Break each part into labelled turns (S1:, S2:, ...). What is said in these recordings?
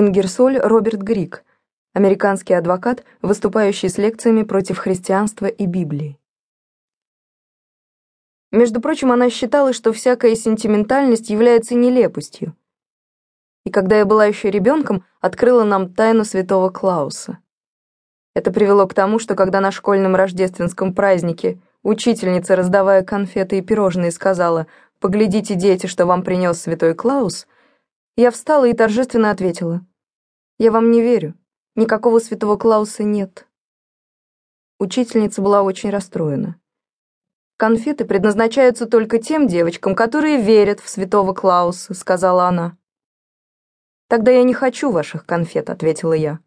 S1: Ингерсоль Роберт Грик, американский адвокат, выступающий с лекциями против христианства и Библии. Между прочим, она считала, что всякая сентиментальность является нелепостью. И когда я была еще ребенком, открыла нам тайну святого Клауса. Это привело к тому, что когда на школьном рождественском празднике учительница, раздавая конфеты и пирожные, сказала «Поглядите, дети, что вам принес святой Клаус», я встала и торжественно ответила «Я вам не верю, никакого святого Клауса нет». Учительница была очень расстроена. «Конфеты предназначаются только тем девочкам, которые верят в святого Клауса», — сказала она. «Тогда я не хочу ваших конфет», — ответила я.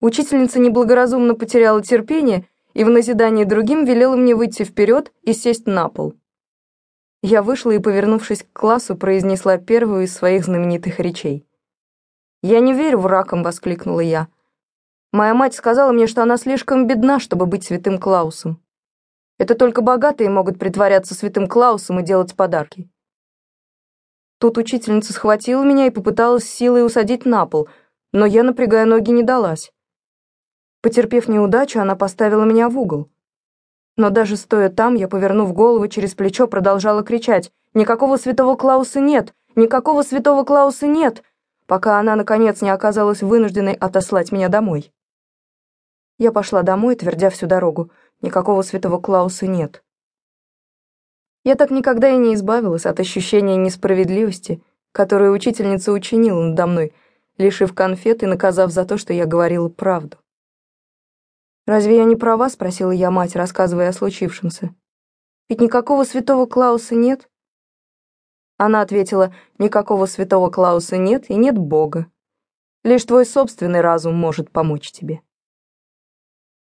S1: Учительница неблагоразумно потеряла терпение и в назидание другим велела мне выйти вперед и сесть на пол. Я вышла и, повернувшись к классу, произнесла первую из своих знаменитых речей. «Я не верю в раком», — воскликнула я. «Моя мать сказала мне, что она слишком бедна, чтобы быть святым Клаусом. Это только богатые могут притворяться святым Клаусом и делать подарки. Тут учительница схватила меня и попыталась силой усадить на пол, но я, напрягая ноги, не далась. Потерпев неудачу, она поставила меня в угол. Но даже стоя там, я, повернув голову через плечо, продолжала кричать «Никакого святого Клауса нет! Никакого святого Клауса нет!» Пока она, наконец, не оказалась вынужденной отослать меня домой. Я пошла домой, твердя всю дорогу – Никакого святого Клауса нет. Я так никогда и не избавилась от ощущения несправедливости, которую учительница учинила надо мной, лишив конфет и наказав за то, что я говорила правду. «Разве я не права?» — спросила я мать, рассказывая о случившемся. «Ведь никакого святого Клауса нет?» Она ответила, «Никакого святого Клауса нет и нет Бога. Лишь твой собственный разум может помочь тебе».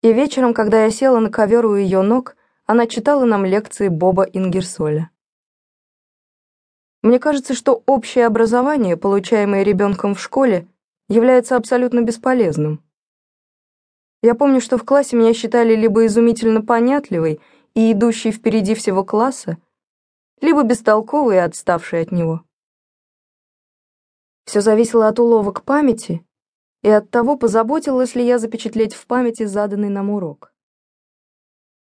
S1: И вечером, когда я села на ковер у ее ног, она читала нам лекции Боба Ингерсоля. Мне кажется, что общее образование, получаемое ребенком в школе, является абсолютно бесполезным. Я помню, что в классе меня считали либо изумительно понятливой и идущей впереди всего класса, либо бестолковой и отставшей от него. Все зависело от уловок памяти и от того, позаботилась ли я запечатлеть в памяти заданный нам урок.